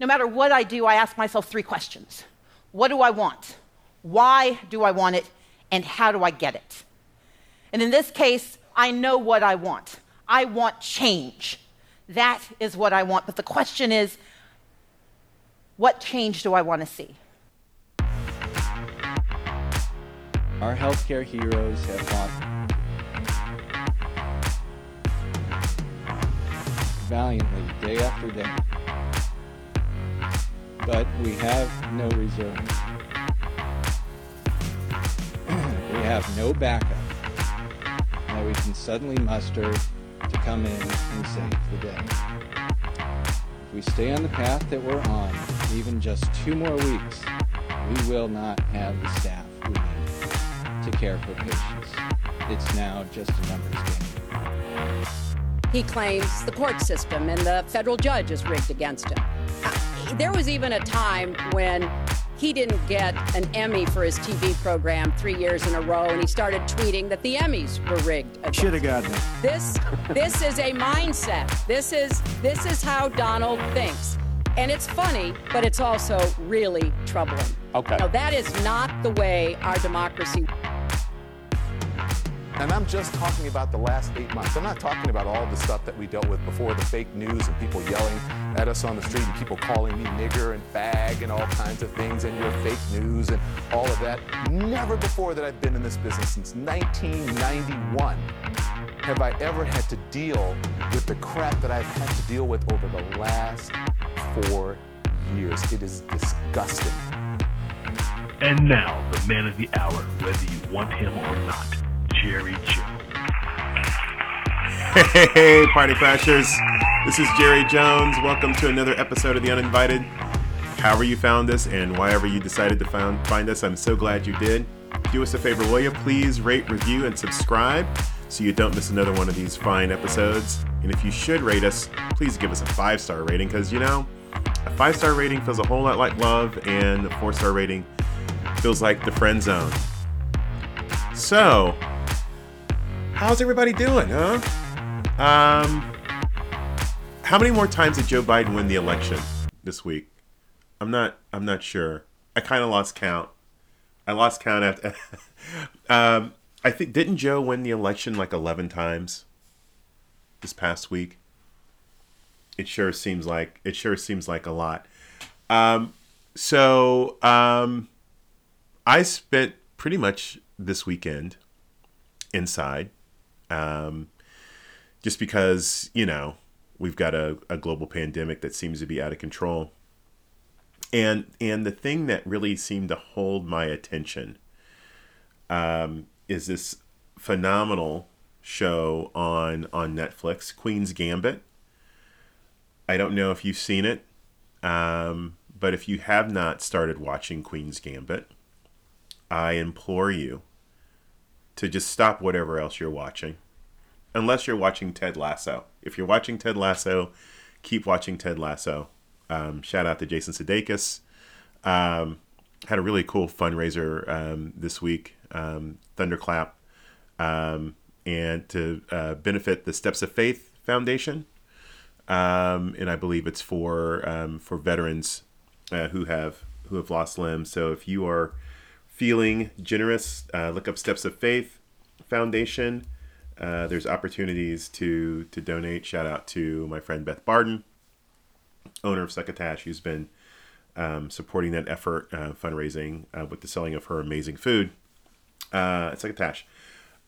no matter what I do, I ask myself three questions What do I want? Why do I want it? And how do I get it? And in this case, I know what I want. I want change. That is what I want. But the question is, what change do I want to see? Our healthcare heroes have fought valiantly day after day. But we have no reserves. we have no backup that we can suddenly muster to come in and save the day. If we stay on the path that we're on, even just two more weeks, we will not have the staff we need to care for patients. It's now just a numbers game. He claims the court system and the federal judge is rigged against him. There was even a time when he didn't get an Emmy for his TV program three years in a row, and he started tweeting that the Emmys were rigged. Should have gotten it. This, this is a mindset. This is this is how Donald thinks, and it's funny, but it's also really troubling. Okay. Now, that is not the way our democracy. And I'm just talking about the last eight months. I'm not talking about all the stuff that we dealt with before, the fake news and people yelling at us on the street and people calling me nigger and fag and all kinds of things and your fake news and all of that. Never before that I've been in this business since 1991 have I ever had to deal with the crap that I've had to deal with over the last four years. It is disgusting. And now, the man of the hour, whether you want him or not, Jerry Jones. Hey, party crashers. This is Jerry Jones. Welcome to another episode of The Uninvited. However you found us and wherever you decided to found, find us, I'm so glad you did. Do us a favor, will you? Please rate, review, and subscribe so you don't miss another one of these fine episodes. And if you should rate us, please give us a five star rating because, you know, a five star rating feels a whole lot like love, and a four star rating feels like the friend zone. So, how's everybody doing, huh? Um, how many more times did Joe Biden win the election this week? I'm not. I'm not sure. I kind of lost count. I lost count after. um, I think didn't Joe win the election like 11 times this past week? It sure seems like it sure seems like a lot. Um, so um, I spent pretty much this weekend inside. Um, just because you know we've got a, a global pandemic that seems to be out of control and and the thing that really seemed to hold my attention um, is this phenomenal show on on Netflix, Queen's Gambit. I don't know if you've seen it, um, but if you have not started watching Queen's Gambit, I implore you to just stop whatever else you're watching unless you're watching Ted Lasso. If you're watching Ted Lasso, keep watching Ted Lasso. Um, shout out to Jason Sudeikis. Um, had a really cool fundraiser um, this week, um, Thunderclap, um, and to uh, benefit the Steps of Faith Foundation. Um, and I believe it's for for veterans uh, who have who have lost limbs. So if you are feeling generous, uh, look up Steps of Faith Foundation. Uh, there's opportunities to to donate. Shout out to my friend Beth Barden, owner of Succotash, who's been um, supporting that effort, uh, fundraising uh, with the selling of her amazing food uh, at Succotash.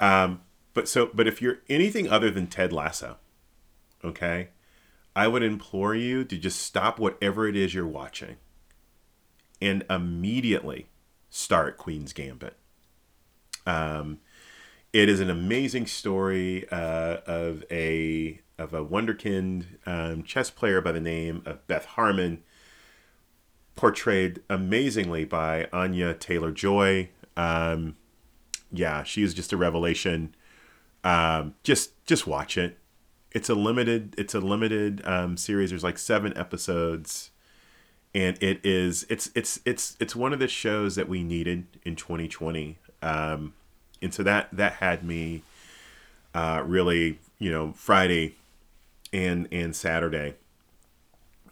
Um, but so, but if you're anything other than Ted Lasso, okay, I would implore you to just stop whatever it is you're watching and immediately start Queen's Gambit. Um, it is an amazing story uh, of a of a wunderkind um, chess player by the name of Beth Harmon, portrayed amazingly by Anya Taylor Joy. Um, yeah, she is just a revelation. Um, just just watch it. It's a limited it's a limited um, series. There's like seven episodes, and it is it's it's it's it's one of the shows that we needed in 2020. Um, and so that that had me uh, really, you know, Friday and and Saturday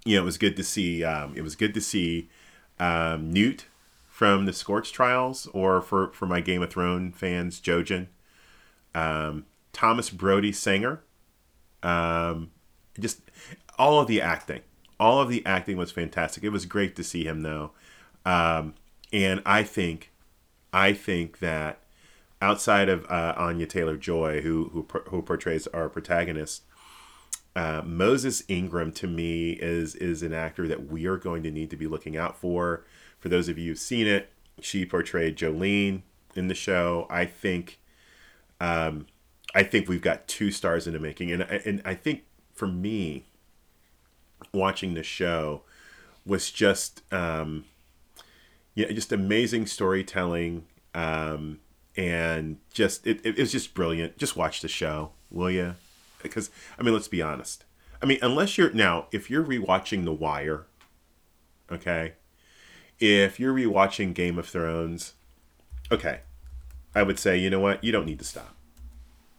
you know, it was good to see. Um, it was good to see um, Newt from the Scorch Trials, or for for my Game of Thrones fans, Jojen. Um, Thomas Brodie Sangster. Um, just all of the acting, all of the acting was fantastic. It was great to see him though, um, and I think, I think that outside of uh, Anya Taylor Joy, who who who portrays our protagonist, uh, Moses Ingram to me is is an actor that we are going to need to be looking out for. For those of you who've seen it, she portrayed Jolene in the show. I think, um, I think we've got two stars in the making, and and I think for me, watching the show was just um, yeah, just amazing storytelling. Um, and just it, it, was just brilliant. Just watch the show, will you? Because I mean, let's be honest. I mean, unless you're now, if you're rewatching The Wire, okay, if you're rewatching Game of Thrones, okay, I would say you know what, you don't need to stop.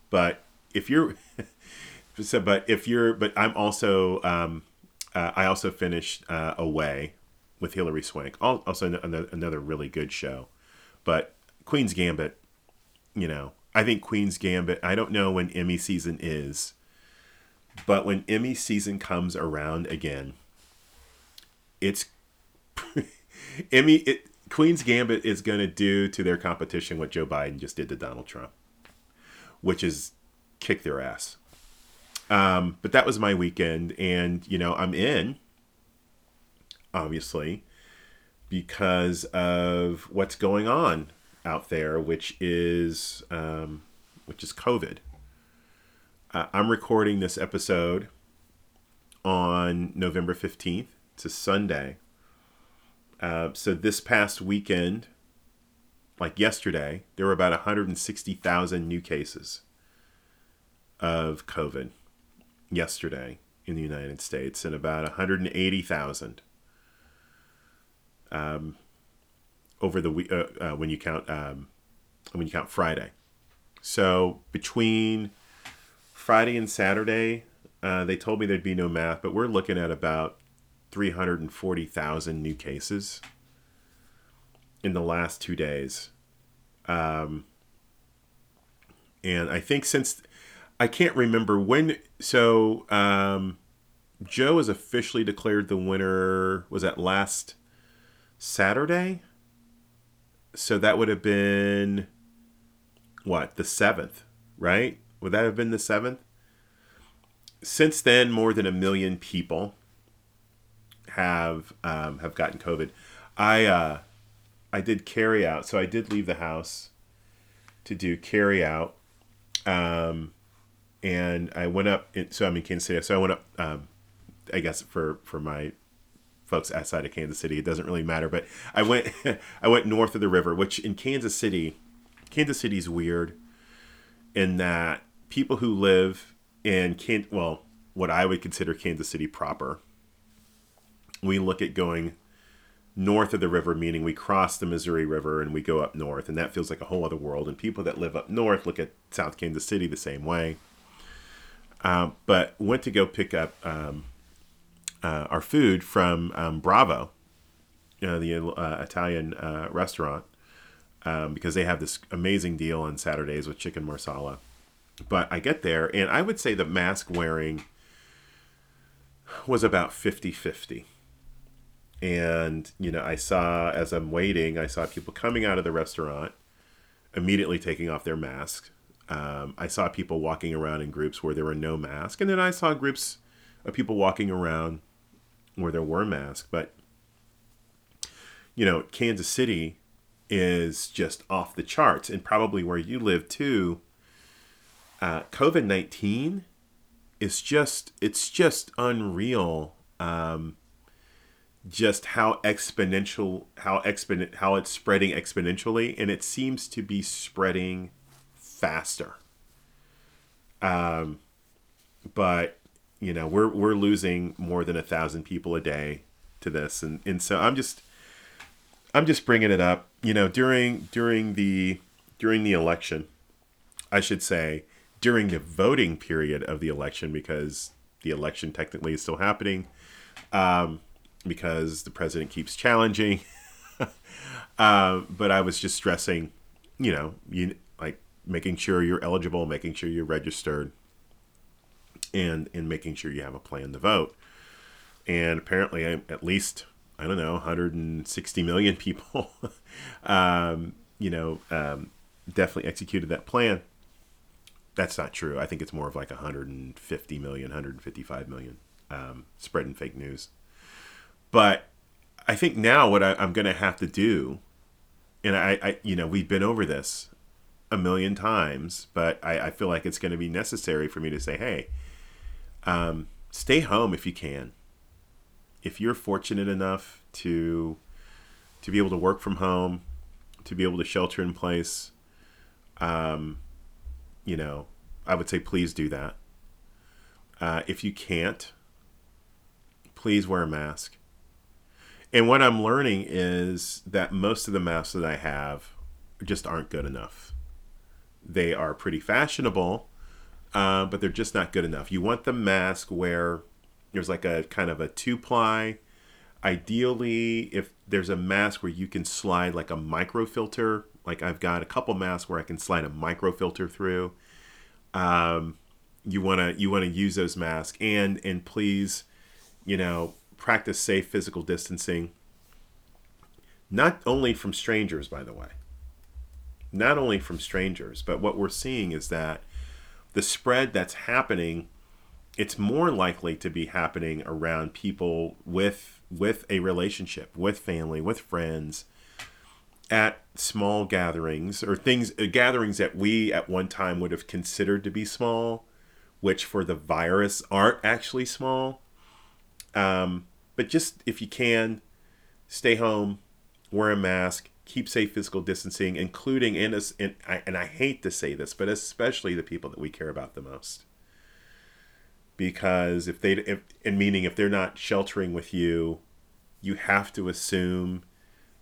But if you're, so but if you're, but I'm also, um, uh, I also finished uh, Away with Hilary Swank, also another, really good show. But Queen's Gambit you know, I think Queen's Gambit, I don't know when Emmy season is, but when Emmy season comes around again, it's Emmy it, Queen's Gambit is going to do to their competition what Joe Biden just did to Donald Trump, which is kick their ass. Um, but that was my weekend, and you know I'm in, obviously, because of what's going on out there, which is um, which is COVID. Uh, I'm recording this episode on November 15th. It's a Sunday. Uh, so this past weekend, like yesterday, there were about 160,000 new cases of COVID yesterday in the United States, and about 180,000 um, over the week uh, uh, when you count um, when you count Friday. So between Friday and Saturday, uh, they told me there'd be no math, but we're looking at about 340,000 new cases in the last two days. Um, and I think since I can't remember when, so um, Joe was officially declared the winner. Was that last Saturday? so that would have been what the seventh, right? Would that have been the seventh? Since then, more than a million people have um, have gotten COVID. I uh, I did carry out, so I did leave the house to do carry out, um, and I went up. So I'm in Kansas City. So I went up. Um, I guess for for my folks outside of Kansas City. It doesn't really matter. But I went I went north of the river, which in Kansas City, Kansas City's weird in that people who live in Can well, what I would consider Kansas City proper, we look at going north of the river, meaning we cross the Missouri River and we go up north, and that feels like a whole other world. And people that live up north look at South Kansas City the same way. Um, but went to go pick up um, uh, our food from um, Bravo, you know, the uh, Italian uh, restaurant, um, because they have this amazing deal on Saturdays with chicken marsala. But I get there, and I would say the mask wearing was about 50 50. And, you know, I saw, as I'm waiting, I saw people coming out of the restaurant, immediately taking off their masks. Um, I saw people walking around in groups where there were no masks. And then I saw groups of people walking around where there were masks, but you know, Kansas City is just off the charts, and probably where you live too. Uh, COVID nineteen is just it's just unreal. Um, just how exponential how exponent how it's spreading exponentially, and it seems to be spreading faster. Um, but you know we're we're losing more than a thousand people a day to this and and so i'm just i'm just bringing it up you know during during the during the election i should say during the voting period of the election because the election technically is still happening um, because the president keeps challenging. uh, but I was just stressing, you know, you making sure you're eligible, making sure you're registered, and and making sure you have a plan to vote. And apparently, at least I don't know, 160 million people, um, you know, um, definitely executed that plan. That's not true. I think it's more of like 150 million, 155 million um, spreading fake news. But I think now what I, am going to have to do, and I, I, you know, we've been over this a million times, but I, I feel like it's going to be necessary for me to say, hey, um, stay home if you can if you're fortunate enough to to be able to work from home, to be able to shelter in place, um, you know, I would say please do that. Uh, if you can't, please wear a mask. And what I'm learning is that most of the masks that I have just aren't good enough. They are pretty fashionable, uh, but they're just not good enough. You want the mask where there's like a kind of a two ply. Ideally, if there's a mask where you can slide like a micro filter, like I've got a couple masks where I can slide a micro filter through. Um, you wanna you wanna use those masks and and please, you know, practice safe physical distancing. Not only from strangers, by the way. Not only from strangers, but what we're seeing is that the spread that's happening it's more likely to be happening around people with with a relationship, with family, with friends, at small gatherings or things uh, gatherings that we at one time would have considered to be small, which for the virus aren't actually small. Um, but just if you can, stay home, wear a mask, keep safe physical distancing, including in us. And I, and I hate to say this, but especially the people that we care about the most. Because if they if, and meaning if they're not sheltering with you you have to assume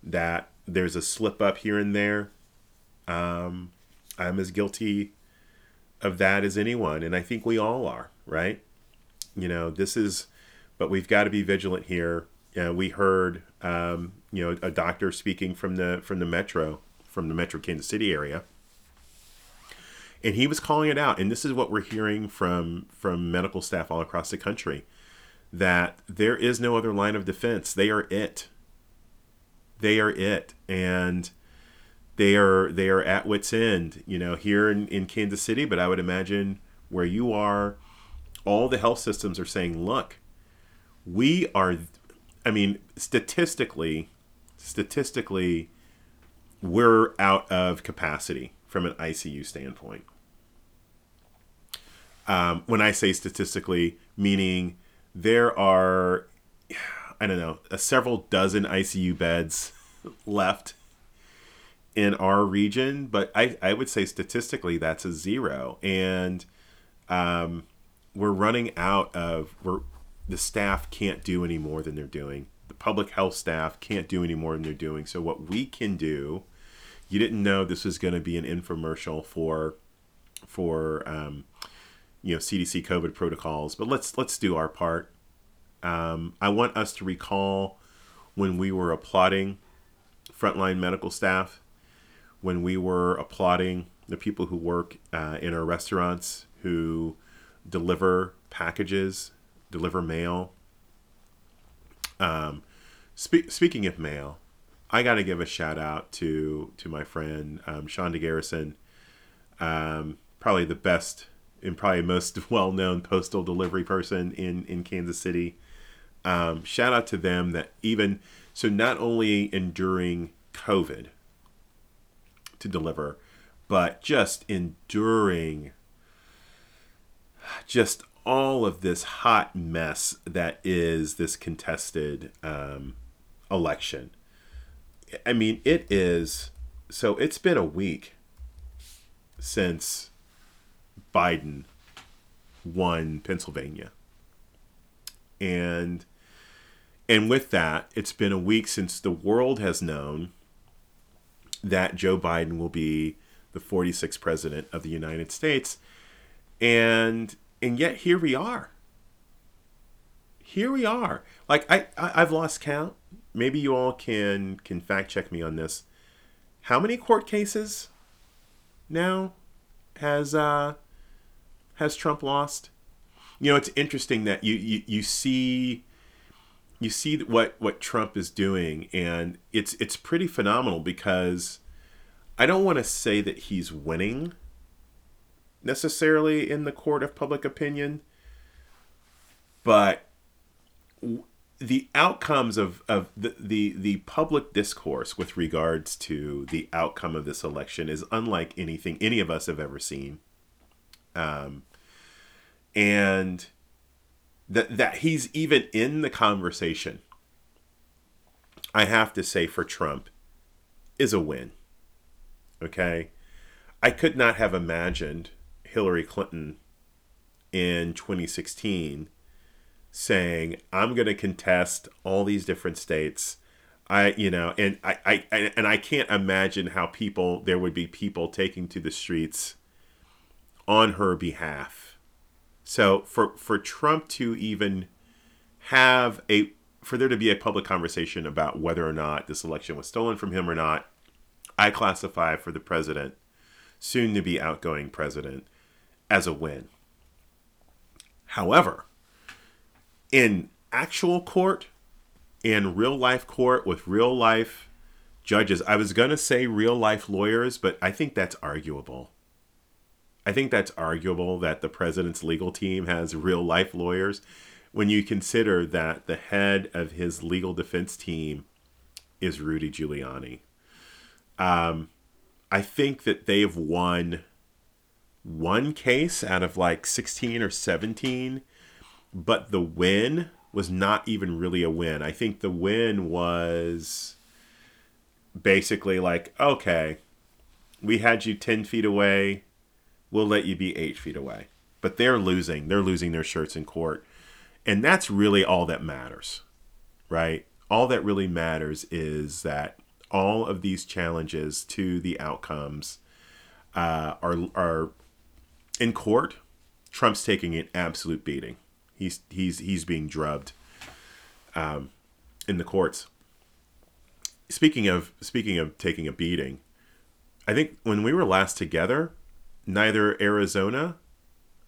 that there's a slip up here and there. Um, i'm as guilty of that as anyone and i think we all are right? You know this is but we've got to be vigilant here uh, we heard um, you know a doctor speaking from the from the metro from the metro kansas city area. And he was calling it out and this is what we're hearing from from medical staff all across the country that there is no other line of defense. They are it. They are it. And they are they are at wits end you know here in, in kansas city but i would imagine where you are all the health systems are saying look we are i mean statistically statistically we're out of capacity from an icu standpoint um, when I say statistically, meaning there are, I don't know, a several dozen ICU beds left in our region, but I, I would say statistically that's a zero. And um, we're running out of, we're, the staff can't do any more than they're doing. The public health staff can't do any more than they're doing. So, what we can do, you didn't know this was going to be an infomercial for, for, um, you know CDC COVID protocols, but let's let's do our part. Um, I want us to recall when we were applauding frontline medical staff, when we were applauding the people who work uh, in our restaurants who deliver packages, deliver mail. Um, spe- speaking of mail, I got to give a shout out to to my friend um, Sean DeGarrison, um, probably the best and probably most well known postal delivery person in in Kansas City. Um, shout out to them that even so, not only enduring COVID to deliver, but just enduring just all of this hot mess that is this contested um, election. I mean, it is so it's been a week since Biden won Pennsylvania. And and with that, it's been a week since the world has known that Joe Biden will be the 46th president of the United States. And and yet here we are. here we are. Like I, I I've lost count. Maybe you all can can fact check me on this. How many court cases now has uh has Trump lost? You know, it's interesting that you you, you see you see what what Trump is doing and it's it's pretty phenomenal because I don't want to say that he's winning necessarily in the court of public opinion but the outcomes of, of the, the the public discourse with regards to the outcome of this election is unlike anything any of us have ever seen. Um, and that that he's even in the conversation i have to say for trump is a win. Okay? I could not have imagined hillary clinton in 2016 saying i'm going to contest all these different states. I you know and I, I and i can't imagine how people there would be people taking to the streets on her behalf. So for for trump to even have a for there to be a public conversation about whether or not this election was stolen from him or not i classify for the president soon to be outgoing president as a win however in actual court, in real life court with real life judges. I was going to say real life lawyers, but I think that's arguable. I think that's arguable that the president's legal team has real life lawyers when you consider that the head of his legal defense team is Rudy Giuliani. Um, I think that they've won one case out of like 16 or 17 but the win was not even really a win. I think the win was basically like, okay, we had you 10 feet away, we'll let you be eight feet away. But they're losing. They're losing their shirts in court. And that's really all that matters, right? All that really matters is that all of these challenges to the outcomes uh, are, are in court. Trump's taking an absolute beating. He's he's he's being drubbed um, in the courts. Speaking of speaking of taking a beating, I think when we were last together, neither Arizona,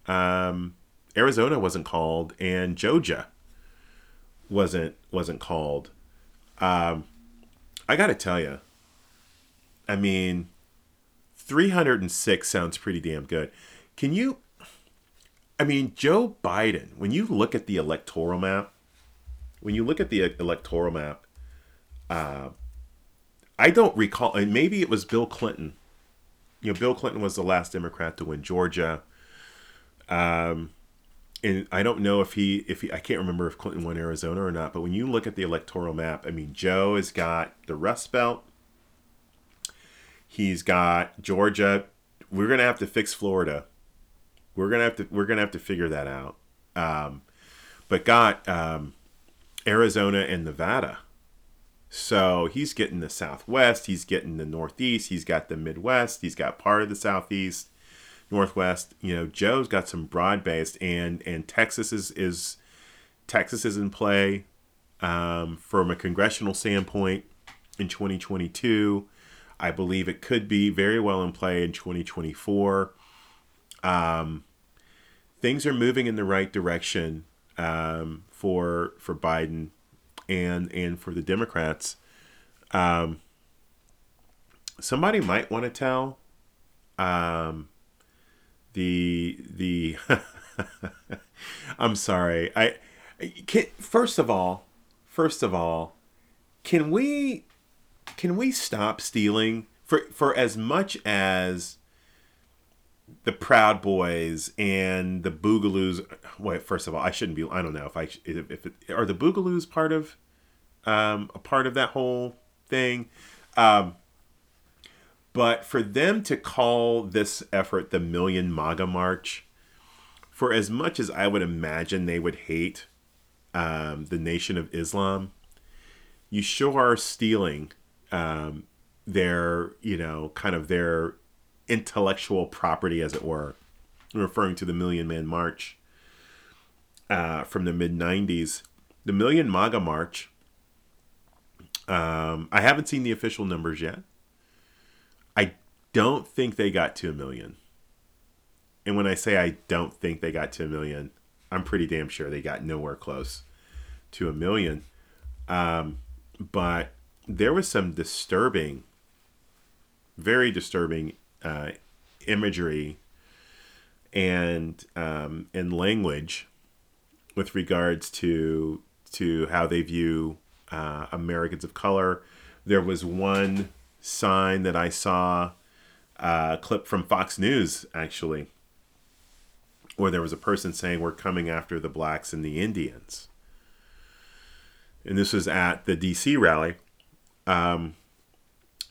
um, Arizona wasn't called, and Georgia wasn't wasn't called. Um, I got to tell you, I mean, 306 sounds pretty damn good. Can you I mean, Joe Biden, when you look at the electoral map, when you look at the electoral map, uh, I don't recall, and maybe it was Bill Clinton. You know, Bill Clinton was the last Democrat to win Georgia. Um, and I don't know if he, if he, I can't remember if Clinton won Arizona or not. But when you look at the electoral map, I mean, Joe has got the Rust Belt. He's got Georgia. We're gonna have to fix Florida we're gonna have to we're gonna have to figure that out. Um, but got um, Arizona and Nevada. So he's getting the Southwest, he's getting the Northeast, he's got the Midwest, he's got part of the Southeast, Northwest. You know, Joe's got some broad based, and and Texas is is Texas is in play um, from a congressional standpoint in 2022. I believe it could be very well in play in 2024. Um, things are moving in the right direction um, for for Biden and and for the Democrats. Um, somebody might want to tell um, the the. I'm sorry. I can, first of all, first of all, can we can we stop stealing for for as much as the Proud Boys and the Boogaloos. Wait, first of all, I shouldn't be. I don't know if I if, if it, are the Boogaloos part of um, a part of that whole thing. Um, but for them to call this effort the Million MAGA March, for as much as I would imagine they would hate um, the Nation of Islam, you sure are stealing um, their, you know, kind of their intellectual property, as it were, referring to the Million Man March uh, from the mid 90s. the Million MAGA March. Um, I haven't seen the official numbers yet. I don't think they got to a million. And when I say I don't think they got to a million, I'm pretty damn sure they got nowhere close to a million. Um, but there was some disturbing, very disturbing uh, imagery and um, and language with regards to to how they view uh, Americans of color. There was one sign that I saw, uh, a clip from Fox News actually, where there was a person saying, "We're coming after the blacks and the Indians." And this was at the DC rally. Um,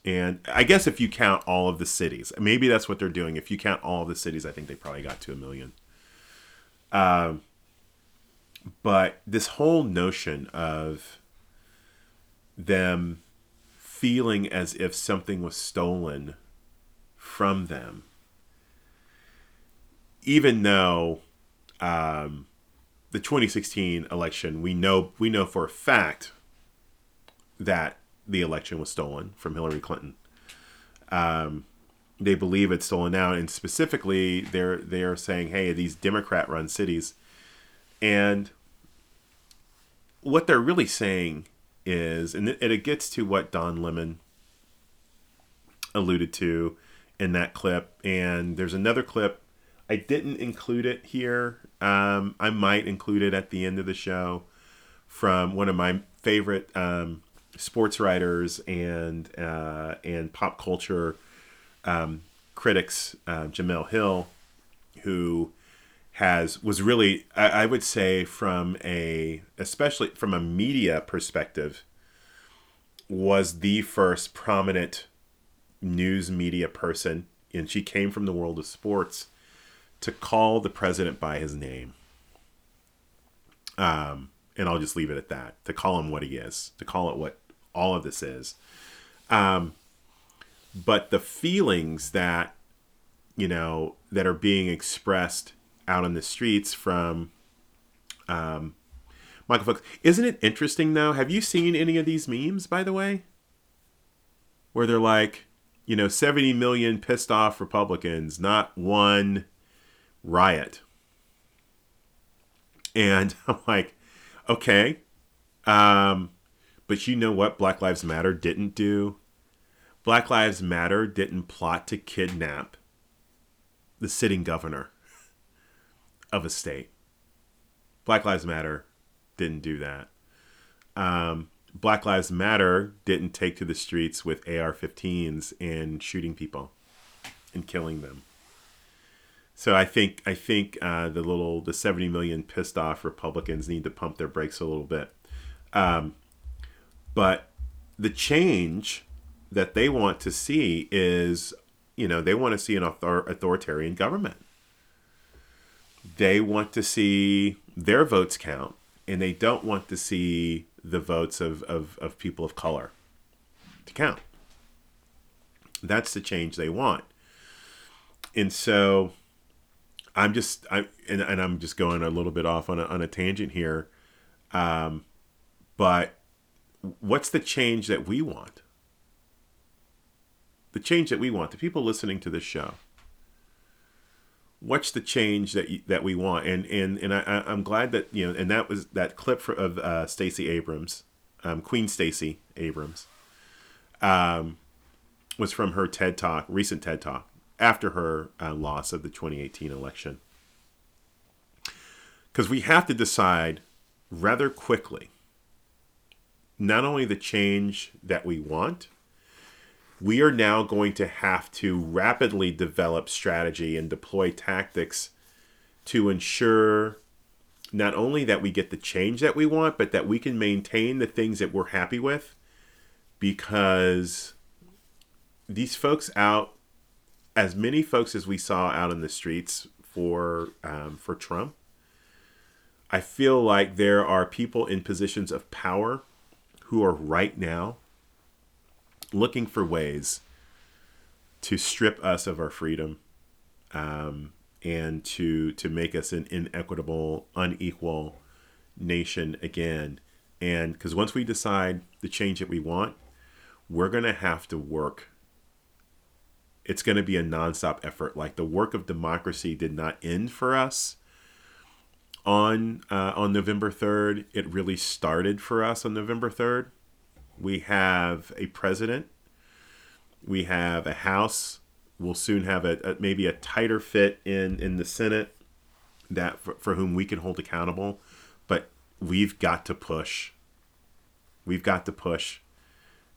and I guess if you count all of the cities, maybe that's what they're doing. If you count all of the cities, I think they probably got to a million. Um, but this whole notion of them feeling as if something was stolen from them, even though um, the 2016 election, we know we know for a fact that the election was stolen from Hillary Clinton. Um, they believe it's stolen now, and specifically, they're they are saying, "Hey, these Democrat-run cities," and what they're really saying is, and it, it gets to what Don Lemon alluded to in that clip, and there's another clip. I didn't include it here. Um, I might include it at the end of the show from one of my favorite um, sports writers and uh, and pop culture um, critics, uh, Jemele Hill, who has was really I, I, would say from a especially from a media perspective was the first prominent news media person and she came from the world of sports to call the president by his name. Um and I'll just leave it at that to call him what he is to call it what all of this is. Um, but the feelings that you know that are being expressed out on the streets from um, Michael Fox. Isn't it interesting though? Have you seen any of these memes, by the way? Where they're like, you know, 70 million pissed off Republicans, not one riot. And I'm like, okay. Um, but you know what Black Lives Matter didn't do? Black Lives Matter didn't plot to kidnap the sitting governor of a state. Black Lives Matter didn't do that. Um, Black Lives Matter didn't take to the streets with AR 15s and shooting people and killing them. So I think I think uh, the little the 70 million pissed off Republicans need to pump their brakes a little bit. Um, but the change that they want to see is, you know, they want to see an author- authoritarian government. They want to see their votes count, and they don't want to see the votes of, of, of people of color to count. That's the change they want. And so I'm just I and, and I'm just going a little bit off on a, on a tangent here. Um, but what's the change that we want? The change that we want, the people listening to this show. What's the change that you, that we want? And and and I, I'm glad that you know. And that was that clip for, of uh, Stacey Abrams, um, Queen Stacey Abrams, um, was from her TED talk, recent TED talk after her uh, loss of the 2018 election. Because we have to decide rather quickly not only the change that we want, we are now going to have to rapidly develop strategy and deploy tactics to ensure not only that we get the change that we want, but that we can maintain the things that we're happy with because these folks out, as many folks as we saw out in the streets for um, for Trump, I feel like there are people in positions of power who are right now looking for ways to strip us of our freedom um, and to to make us an inequitable, unequal nation again. And because once we decide the change that we want, we're going to have to work. It's going to be a nonstop effort. Like the work of democracy did not end for us on uh, on November third. It really started for us on November third. We have a president. We have a House. We'll soon have a, a maybe a tighter fit in in the Senate that for, for whom we can hold accountable. But we've got to push. We've got to push,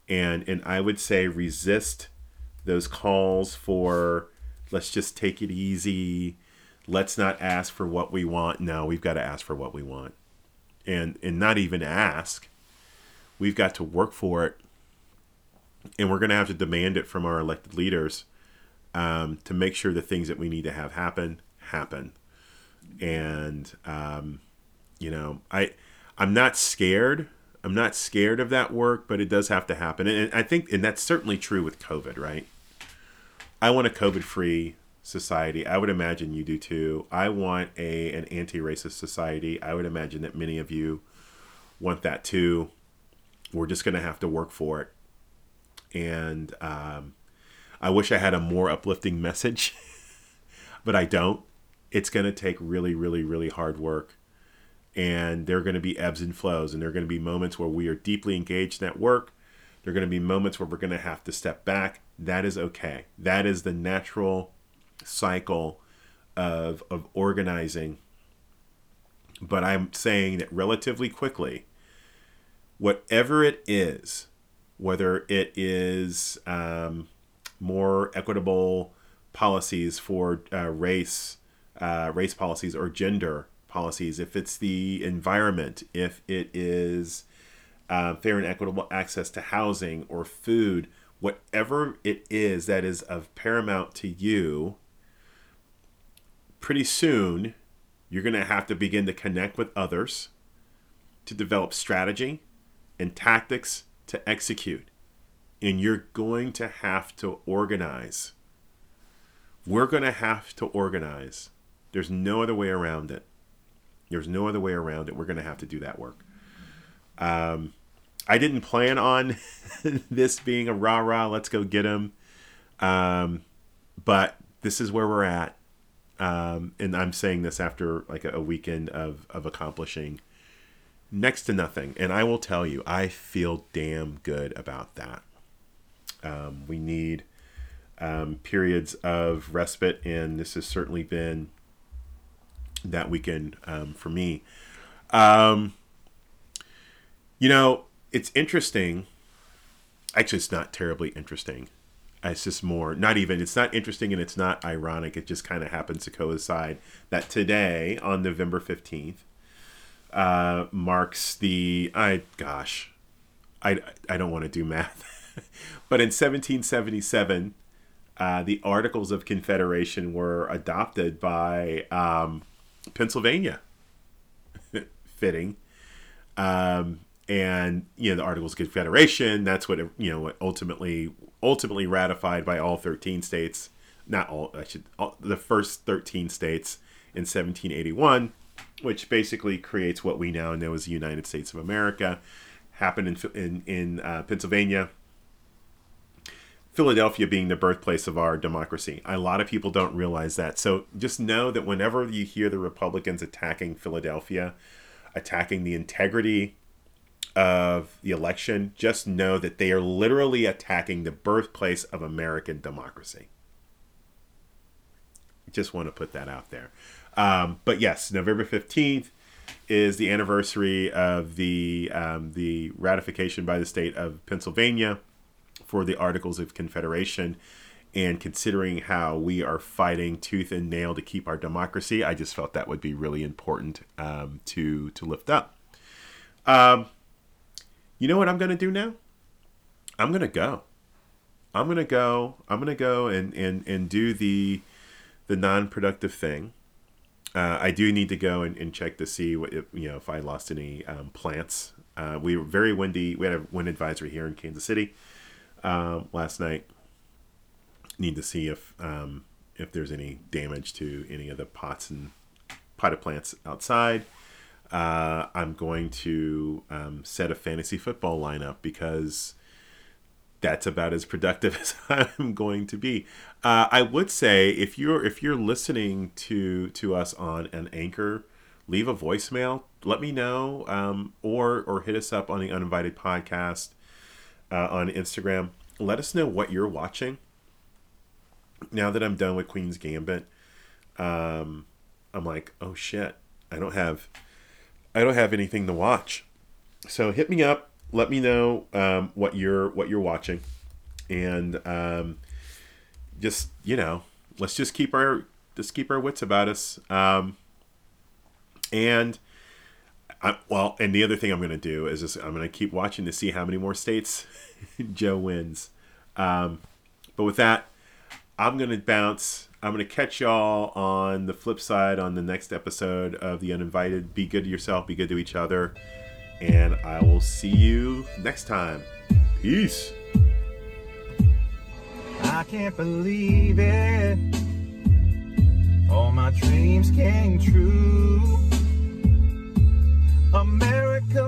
and and I would say resist those calls for let's just take it easy let's not ask for what we want. No we've got to ask for what we want. And and not even ask. We've got to work for it. And we're going to have to demand it from our elected leaders um, to make sure the things that we need to have happen happen. And um, you know i i'm not scared. I'm not scared of that work but it does have to happen. And i think and that's certainly true with covid right? I want a COVID free society. I would imagine you do too. I want a an anti racist society. I would imagine that many of you want that too. We're just going to have to work for it. And um, I wish I had a more uplifting message, but I don't. It's going to take really, really, really hard work. And there are going to be ebbs and flows, and there are going to be moments where we are deeply engaged in that work. There are going to be moments where we're going to have to step back that is okay. That is the natural cycle of of organizing. But I'm saying that relatively quickly, whatever it is, whether it is um, more equitable policies for uh, race, uh, race policies or gender policies, if it's the environment, if it is uh, fair and equitable access to housing or food, whatever it is that is of paramount to you, pretty soon you're going to have to begin to connect with others to develop strategy and tactics to execute. And you're going to have to organize. We're going to have to organize. There's no other way around it. There's no other way around it. We're going to have to do that work. Um, I didn't plan on this being a rah rah, let's go get him. Um, but this is where we're at. Um, and I'm saying this after like a, weekend of, of accomplishing next to nothing. And I will tell you, I feel damn good about that. Um, we need um, periods of respite, and this has certainly been that weekend um, for me. Um, you know, it's interesting. Actually, it's not terribly interesting. It's just more, not even, it's not interesting and it's not ironic. It just kind of happens to coincide that today, on November 15th, uh, marks the, I, gosh, I, I don't want to do math, but in 1777, uh, the Articles of Confederation were adopted by um, Pennsylvania. Fitting. Um, and you know the Articles of Confederation. That's what you know what ultimately ultimately ratified by all 13 states. Not all, I should all, the first 13 states in 1781, which basically creates what we now know as the United States of America. Happened in in, in uh, Pennsylvania. Philadelphia being the birthplace of our democracy. A lot of people don't realize that. So just know that whenever you hear the Republicans attacking Philadelphia, attacking the integrity of the election, just know that they are literally attacking the birthplace of American democracy. Just want to put that out there. Um, but yes, November 15th is the anniversary of the um, the ratification by the state of Pennsylvania for the Articles of Confederation. And considering how we are fighting tooth and nail to keep our democracy, I just felt that would be really important um, to to lift up. Um, you know what I'm going to do now? I'm going to go. I'm going to go. I'm going to go and, and, and do the the non-productive thing. Uh, I do need to go and, and check to see what if, you know if I lost any um, plants. Uh, we were very windy. We had a wind advisory here in Kansas City um, last night. Need to see if um, if there's any damage to any of the pots and potted plants outside. Uh, I'm going to um, set a fantasy football lineup because that's about as productive as I'm going to be. Uh, I would say if you're if you're listening to to us on an anchor, leave a voicemail. Let me know, um, or or hit us up on the Uninvited Podcast uh, on Instagram. Let us know what you're watching. Now that I'm done with Queen's Gambit, um, I'm like, oh shit, I don't have I don't have anything to watch. So hit me up. Let me know um, what you're what you're watching, and um, just you know, let's just keep our just keep our wits about us. Um, and I, well, and the other thing I'm going to do is just I'm going to keep watching to see how many more states Joe wins. Um, but with that, I'm going to bounce. I'm going to catch y'all on the flip side on the next episode of The Uninvited. Be good to yourself, be good to each other, and I will see you next time. Peace. I can't believe it. All my dreams came true. America